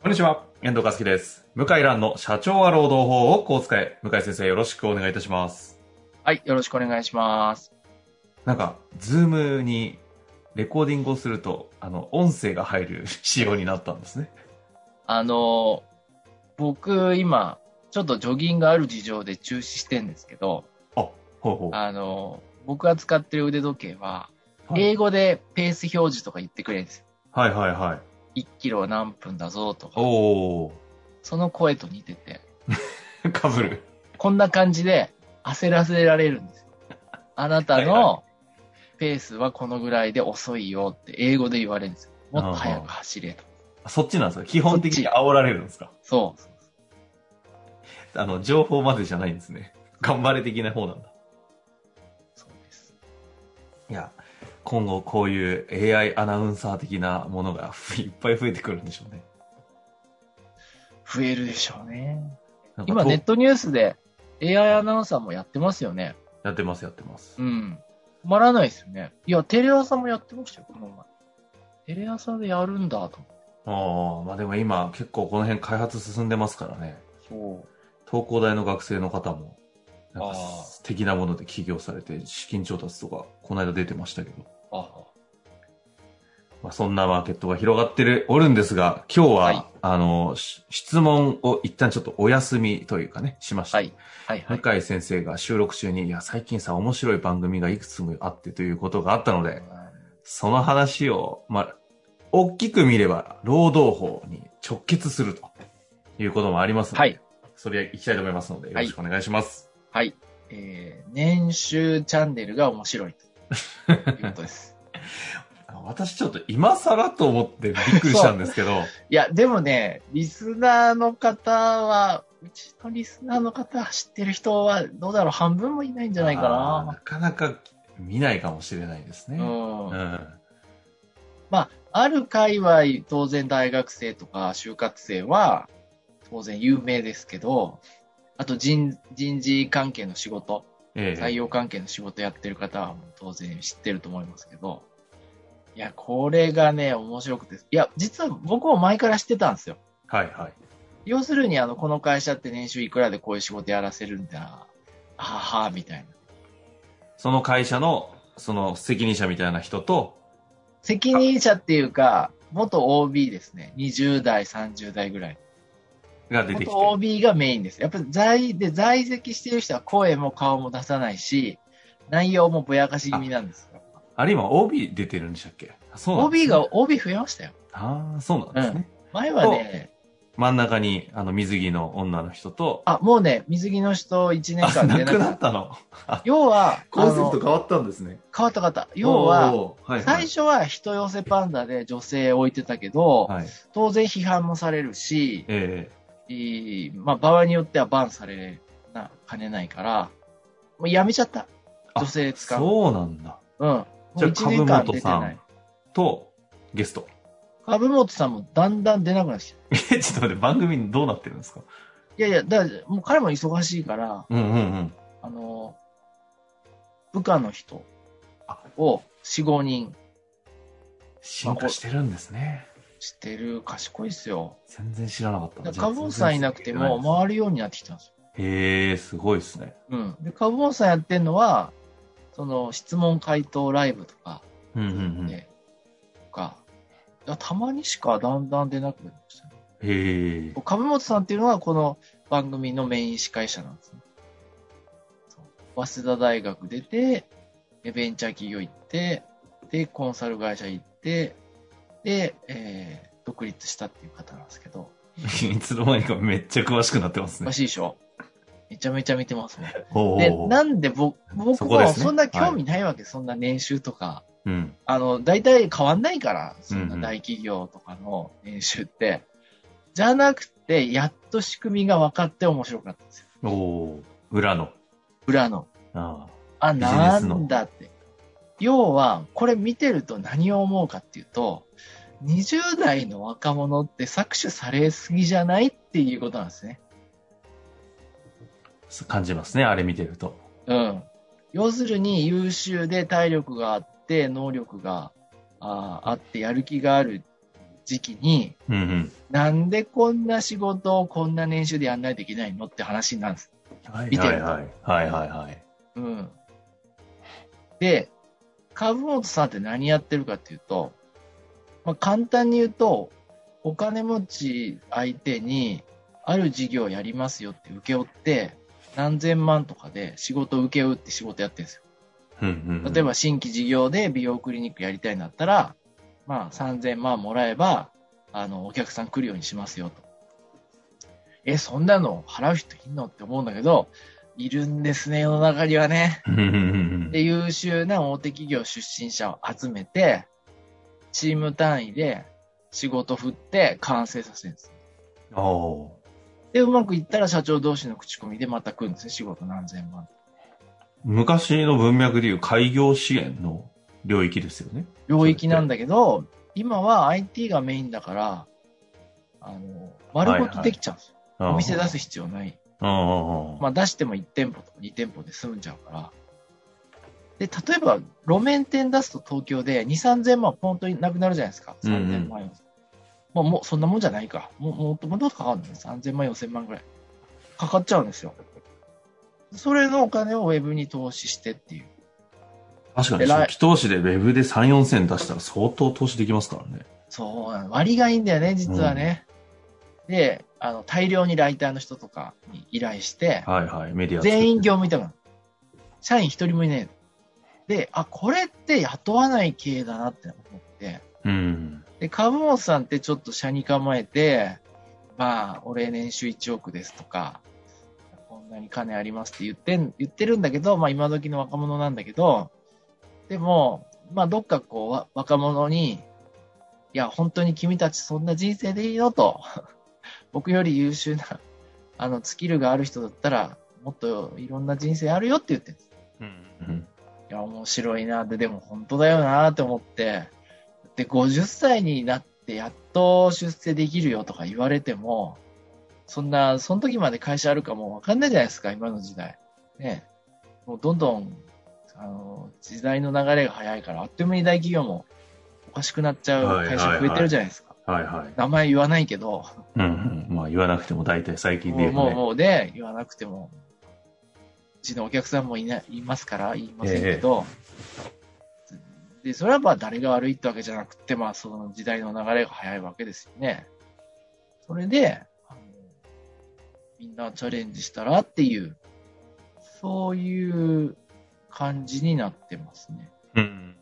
こんにちは、遠藤和樹です。向井蘭の社長は労働法をこう使え。向井先生よろしくお願いいたします。はい、よろしくお願いします。なんか、ズームにレコーディングをすると、あの、音声が入る仕様になったんですね。あの、僕、今、ちょっとジョギングある事情で中止してんですけど、あ、ほうほう。あの、僕が使ってる腕時計は、はい英語でペース表示とか言ってくれるんですよ。はいはいはい。1キロ何分だぞとか、おその声と似てて、ー、かぶる。こんな感じで焦らせられるんですよ。あなたはいのペースはこのぐらいで遅いよって英語で言われるんですよ。もっと速く走れと。そっちなんですか？基本的に煽られるんですか？そう。あの、情報までじゃないんですね。頑張れ的な方なんだ。そうです。いや、今後こういう AI アナウンサー的なものがいっぱい増えてくるんでしょうね。増えるでしょうね。今ネットニュースで AI アナウンサーもやってますよね。やってますやってます。うん。止まらないですよね。いや、テレ朝もやってましたよ、この前。テレ朝でやるんだと。ああ、まあでも今結構この辺開発進んでますからね。そう。東工大の学生の方も、なんか素敵なもので起業されて資金調達とか、この間出てましたけど。あまあそんなマーケットが広がってる、おるんですが、今日は、はいあの、し質問を一旦ちょっとお休みというかね、しました。はい。はい、はい。向井先生が収録中に、いや、最近さ、面白い番組がいくつもあってということがあったので、その話を、まあ、大きく見れば、労働法に直結するということもありますので、はいそれ行きたいと思いますので、よろしくお願いします。はい。えー、年収チャンネルが面白いということです。私ちょっと今更と思ってびっくりしたんですけど、いや、でもね、リスナーの方は、うちのリスナーの方知ってる人は、どうだろう、半分もいないんじゃないかなな。かなか見ないかもしれないですね。うん。うんまあ、ある界隈、当然大学生とか就活生は、当然有名ですけど、あと人人事関係の仕事、ええ採用関係の仕事やってる方は当然知ってると思いますけど、いや、これがね、面白くて、いや、実は僕も前から知ってたんですよ。はいはい。要するに、あの、この会社って年収いくらでこういう仕事やらせるんだ、ははは、みたいな。その会社の、その責任者みたいな人と、責任者っていうか、元 OB ですね。20代、30代ぐらい。が出てきて。元 OB がメインです。やっぱり在で在籍してる人は声も顔も出さないし、内容もぼやかし気味なんですよ。あれ今 OB 出てるんでしたっけ？そうなんです OB ねが、OB 増えましたよ。ああ、そうなんですね。前はね、真ん中に、あの、水着の女の人と、あ、もうね、水着の人1年間出なかっ。なったたの？要は、コンセプト変わったんですね。変わった方。要は、おー、はい、最初は人寄せパンダで女性置いてたけど、はい。当然批判もされるし、えいいまあ、場合によってはバンされな、かねないから、もうやめちゃった。あ女性え使う。そうなんだ。うん。じゃあ、1年間株本さん。と、ゲスト。株本さんもだんだん出なくなってきた。え、ちょっと待って、番組どうなってるんですか？いやいや、だからもう彼も忙しいから、うんうんうん。あの、部下の人あを4、5人進化してるんですね。してる賢いですよ。全然知らなかった株本さんいなくても回るようになってきたんですよ。へえ、すごいですね。うん。で、株本さんやってんのは、その質問回答ライブとか、うんうんうん。とか、たまにしかだんだん出なくなりましたね。え。株本さんっていうのはこの番組のメイン司会者なんですね。早稲田大学出て、でベンチャー企業行って、で、コンサル会社行って、で、えー独立したっていう方なんですけど、いつの間にかめっちゃ詳しくなってますね詳。しいでしょめちゃめちゃ見てますね。おで、ーなんで僕、僕もそんな興味ないわけ、そんな年収とか。うん。あの、大体変わんないから、そんな大企業とかの年収って。じゃなくて、やっと仕組みが分かって面白かったんですよ。おお裏の。裏の。ああ、なんだって。要は、これ見てると何を思うかっていうと、20代の若者って搾取されすぎじゃないっていうことなんですね。あ、感じますね、あれ見てると。うん。要するに優秀で体力があって、能力がああって、やる気がある時期に、うんうん。なんでこんな仕事をこんな年収でやんないといけないのって話になるんです。はい見てるとはいはい。はいはいはい。うん。で、株本さんって何やってるかっていうと、まあ、簡単に言うと、お金持ち相手に、ある事業をやりますよって請け負って、何千万とかで仕事を請け負って仕事やってるんですよ。例えば新規事業で美容クリニックやりたいんだったら、まあ3000万もらえば、あの、お客さん来るようにしますよと。え、そんなの払う人いんのって思うんだけど、いるんですね、世の中にはね。で、優秀な大手企業出身者を集めて、チーム単位で仕事振って完成させるんです。おおで、うまくいったら社長同士の口コミでまた来るんですね、仕事何千万。昔の文脈でいう開業支援の領域ですよね。領域なんだけど、今は IT がメインだから、あの、丸ごとできちゃうんですよ。お店出す必要ない。まあ出しても1店舗とか2店舗で済んじゃうから。で、例えば、路面店出すと東京で2、3000万本当になくなるじゃないですか。うんうん3000万、4000もう、そんなもんじゃないか。もう、もっともっとかかるのね。3000万、4000万ぐらい。かかっちゃうんですよ。それのお金をウェブに投資してっていう。確かに、初期投資でウェブで3、4千出したら相当投資できますからね。そうなの、割がいいんだよね、実はね。で、あの、大量にライターの人とかに依頼して、はいはい、メディア全員業務委託なの。社員一人もいないの。で、あ、これって雇わない系だなって思って、うん。で、株本さんってちょっと社に構えて、まあ、俺年収1億ですとか、こんなに金ありますって言ってん、言ってるんだけど、まあ今時の若者なんだけど、でも、まあどっかこうわ、若者に、いや、本当に君たちそんな人生でいいよと。僕より優秀な、あの、スキルがある人だったら、もっといろんな人生あるよって言ってるんです。うん。いや、面白いなって、でも本当だよなって思って、で、50歳になってやっと出世できるよとか言われても、そんな、その時まで会社あるかもわかんないじゃないですか、今の時代。ね。もうどんどん、あの、時代の流れが早いから、あっという間に大企業もおかしくなっちゃう会社増えてるじゃないですか。はいはい。名前言わないけど、うんうん。まあ言わなくても大体最近でもう、もう。もうね、言わなくても、うちのお客さんもいない、いますから、言いませんけど、で、それはまあ誰が悪いってわけじゃなくて、まあその時代の流れが早いわけですよね。それで、あのみんなチャレンジしたらっていう、そういう感じになってますね。うん。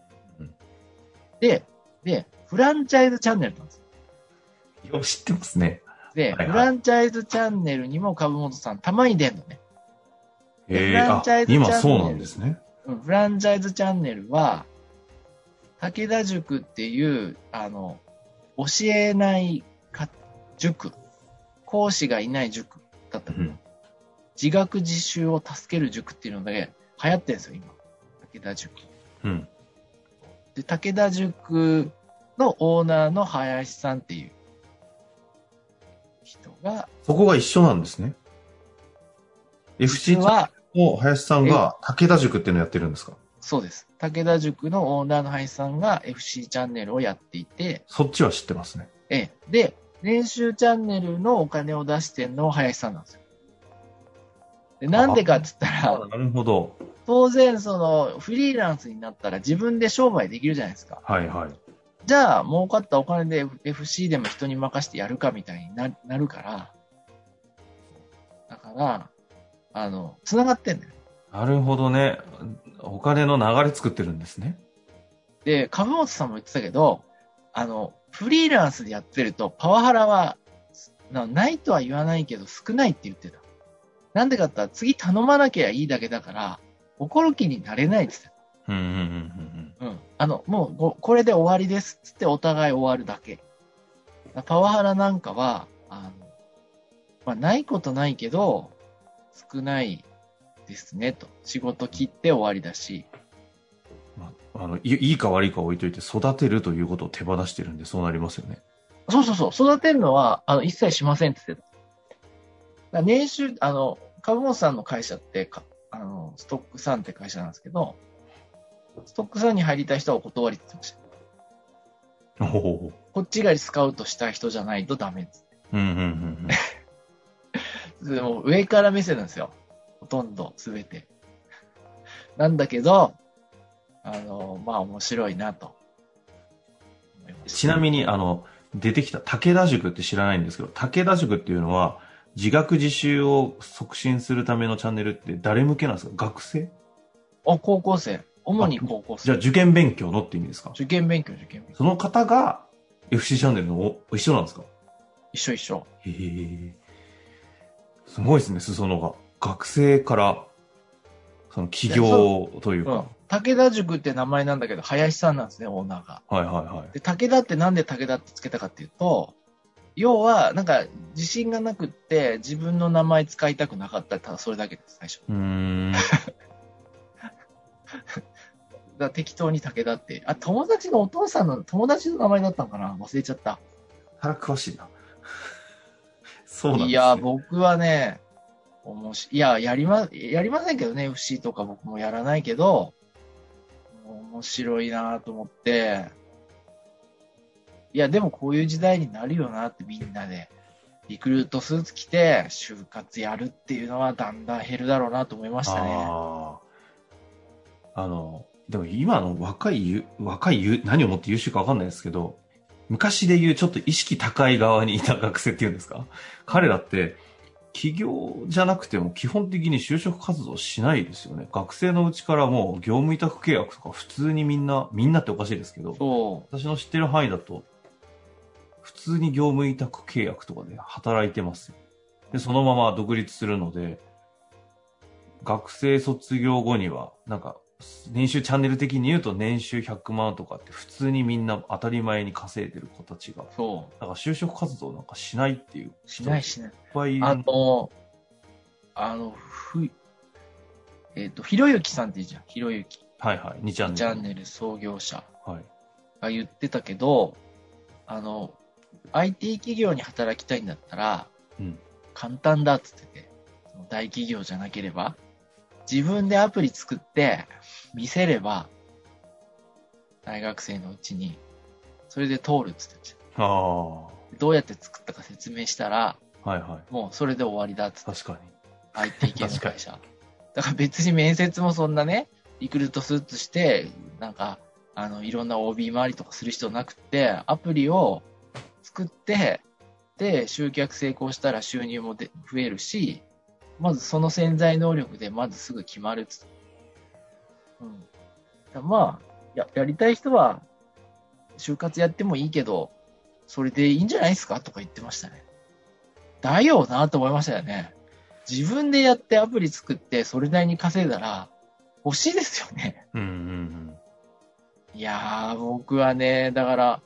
で、で、フランチャイズチャンネルなんですよよう知ってますね。で、はいはいフランチャイズチャンネルにも株本さんたまに出んのね。ええフランチャイズチャンネル今そうなんですね。うんフランチャイズチャンネルは、武田塾っていう、あの、教えないか塾、講師がいない塾だったの、うん。自学自習を助ける塾っていうのだけ流行ってるんですよ、今。武田塾。うん。で、武田塾のオーナーの林さんっていう人が、そこが一緒なんですね。FC 実は、を林さんが武田塾っていうのをやってるんですか？そうです。武田塾のオーナーの林さんが FC チャンネルをやっていて、そっちは知ってますね。ええ。で、練習チャンネルのお金を出してんのは林さんなんですよ。で、なんでかっつったら、なるほど。当然そのフリーランスになったら自分で商売できるじゃないですか。はいはい。じゃあ、儲かったお金で FC でも人に任せてやるかみたいにななるから、だから、あの、繋がってんだよ。なるほどね。お金の流れ作ってるんですね。で、株本さんも言ってたけど、あの、フリーランスでやってると、パワハラは、なないとは言わないけど少ないって言ってた。なんでかって言ったら、次頼まなきゃいいだけだから、怒る気になれないって言ってうんうんうんた。うん。あの、もうこ、これで終わりですっつってお互い終わるだけ。パワハラなんかは、あの、まあ、ないことないけど、少ないですね、と。仕事切って終わりだし。まあ、あのいいいか悪いか置いといて、育てるということを手放してるんで、そうなりますよね。そうそうそう、育てるのは、あの、一切しませんって言ってた。年収、あの、株本さんの会社ってか、あの、ストックさんって会社なんですけど、ストックさんに入りたい人はお断りって言ってました。こっちがスカウトしたい人じゃないとダメです。うんうんうんうん。でも上から目線なんですよ。ほとんど、すべて。なんだけど、あの、まあ面白いなと。ちなみに、あの、出てきた武田塾って知らないんですけど、武田塾っていうのは、自学自習を促進するためのチャンネルって誰向けなんですか？学生？あ、高校生。主に高校生。じゃあ受験勉強のって意味ですか？受験勉強、受験勉強。その方が FC チャンネルのお一緒なんですか？一緒一緒。へえ。すごいですね、裾野が。学生から、その起業といううんか。。武田塾って名前なんだけど、林さんなんですね、オーナーが。はいはいはい。で、武田ってなんで武田ってつけたかっていうと、要は、なんか、自信がなくって、自分の名前使いたくなかったただそれだけです、最初。うーん。だ適当に武田って。あ、友達のお父さんの、友達の名前だったのかな？忘れちゃった。あら、詳しいな。そうなんです、ね。いや、僕はね、おもし、いや、やりま、やりませんけどね、FC とか僕もやらないけど、面白いなと思って、いや、でもこういう時代になるよなってみんなで、リクルートスーツ着て、就活やるっていうのはだんだん減るだろうなと思いましたね。あ。の、でも今の若い、若い、何をもって優秀かわかんないですけど、昔で言うちょっと意識高い側にいた学生っていうんですか？彼らって、起業じゃなくても基本的に就職活動しないですよね。学生のうちからもう業務委託契約とか普通にみんな、みんなっておかしいですけど、そ私の知ってる範囲だと、普通に業務委託契約とかで働いてますよ。で、そのまま独立するので、学生卒業後には、なんか、年収チャンネル的に言うと年収100万とかって普通にみんな当たり前に稼いでる子たちが、う、そだから就職活動なんかしないっていうう。しないしない。いっぱいあの、あの、ふ、えっ、と、ひろゆきさんっていいじゃん。ひろゆき。はいはい、2チャンネル。チャンネル創業者はい。が言ってたけど、あの、IT 企業に働きたいんだったら、うん簡単だっつってて、その大企業じゃなければ、自分でアプリ作って見せれば、大学生のうちに、それで通るっつってたあどうやって作ったか説明したら、いはい。もうそれで終わりだっつって、確かに。IT 系の会社。だから別に面接もそんなね、リクルートスーツして、なんか、あの、いろんな OB 回りとかする必要なくって、アプリを作って、で、集客成功したら収入もで増えるし、まずその潜在能力でまずすぐ決まるうん。まあ、や、やりたい人は、就活やってもいいけど、それでいいんじゃないですかとか言ってましたね。だよなと思いましたよね。自分でやってアプリ作ってそれなりに稼いだら欲しいですよね。うんうんうん。いやー、僕はね、だから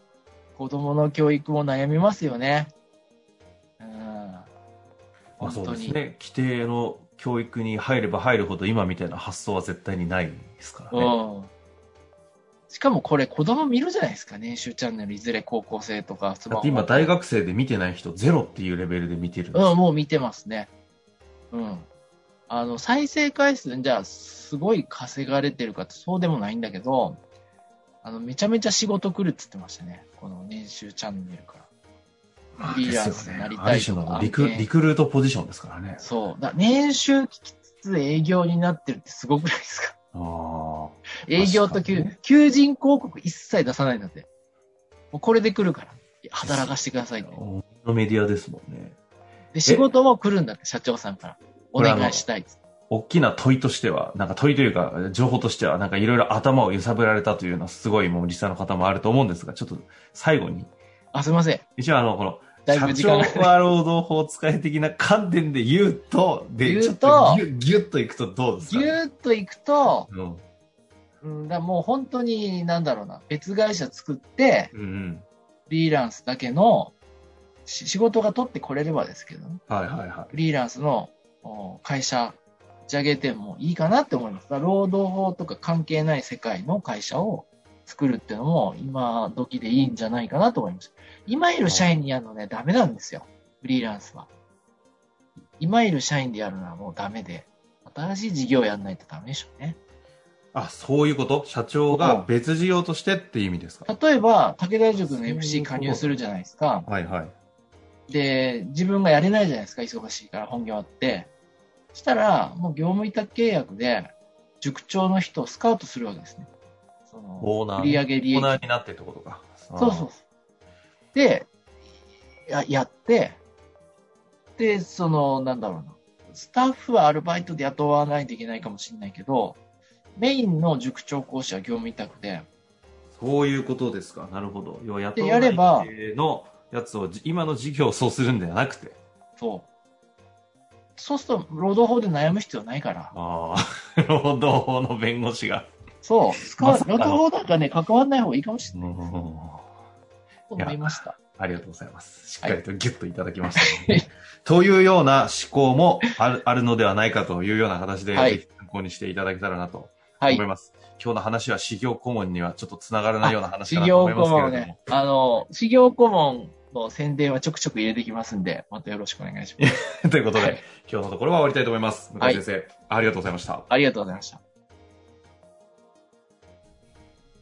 子供の教育も悩みますよね。うん。まあそう本当に。ですね。規定の教育に入れば入るほど今みたいな発想は絶対にないですからね。うん。しかもこれ子供見るじゃないですか、年収チャンネルいずれ高校生とかスマホだって今大学生で見てない人ゼロっていうレベルで見てるんですうん、よ。もう見てますね。うん。あの、再生回数、じゃあ、すごい稼がれてるかってそうでもないんだけど、あの、めちゃめちゃ仕事来るって言ってましたね。この年収チャンネルから。リーランですよねスになり。たあるいとか種のリク案件リクルートポジションですからね。そう。だ年収聞きつつ営業になってるってすごくないですか？あ営業と求求人広告一切出さないんだって。もうこれで来るから。働かしてくださいってあ。。のメディアですもんね。で、仕事も来るんだって、社長さんから。お願いしたいっつって。大きな問いとしては、なんか問いというか、情報としては、なんかいろいろ頭を揺さぶられたというのは、すごいもうリスナーの方もあると思うんですが、ちょっと最後に、あ、すいません。一応あの、この、だいぶ時間が。社長は労働法使い的な観点で言うと、で、言うとちょっとギュッギュッといくとどうですか、ぎゅーっといくと、うん。うん、だもう本当に、なんだろうな、別会社作って、うんうん。フリーランスだけのし仕事が取ってこれればですけどね、はいはいはフリーランスのお会社立ち上げてもいいかなって思います。労働法とか関係ない世界の会社を作るっていうのも今時でいいんじゃないかなと思います。今いる社員にやるのね、ダメなんですよ。フリーランスは。今いる社員でやるのはもうダメで、新しい事業をやんないとダメでしょうね。い。あ、そういうこと？社長が別事業としてっていう意味ですか？例えば、武田塾の FC 加入するじゃないですか。はいはい。で、自分がやれないじゃないですか、忙しいから本業あって。したら、もう業務委託契約で、塾長の人をスカウトするわけですね。そのオーナー。売上利益。オーナーになってってことか。そうそうそう。で、や、やって、で、その、なんだろうな。スタッフはアルバイトで雇わないといけないかもしれないけど、メインの塾長講師は業務委託で、そういうことですか。なるほど。要は雇でわないやれば系のやつをじ今の事業をそうするんではなくて。そう。そうすると、労働法で悩む必要ないから。ああ、労働法の弁護士が。そう。使わまさかの労働法なんかね、関わらない方がいいかもしれない。うんと思いました。ありがとうございます。しっかりとギュッといただきました、ねというような思考もあるあるのではないかというような形で、はいぜひ参考にしていただけたらなとはい思い。ます。今日の話は修行顧問にはちょっとつながらないような話かなと思いま顧すけれども。問ね、あの、修行顧問の宣伝はちょくちょく入れてきますんで、またよろしくお願いします。ということで、はい今日のところは終わりたいと思います。向井先生、ありがとうございました。ありがとうございました。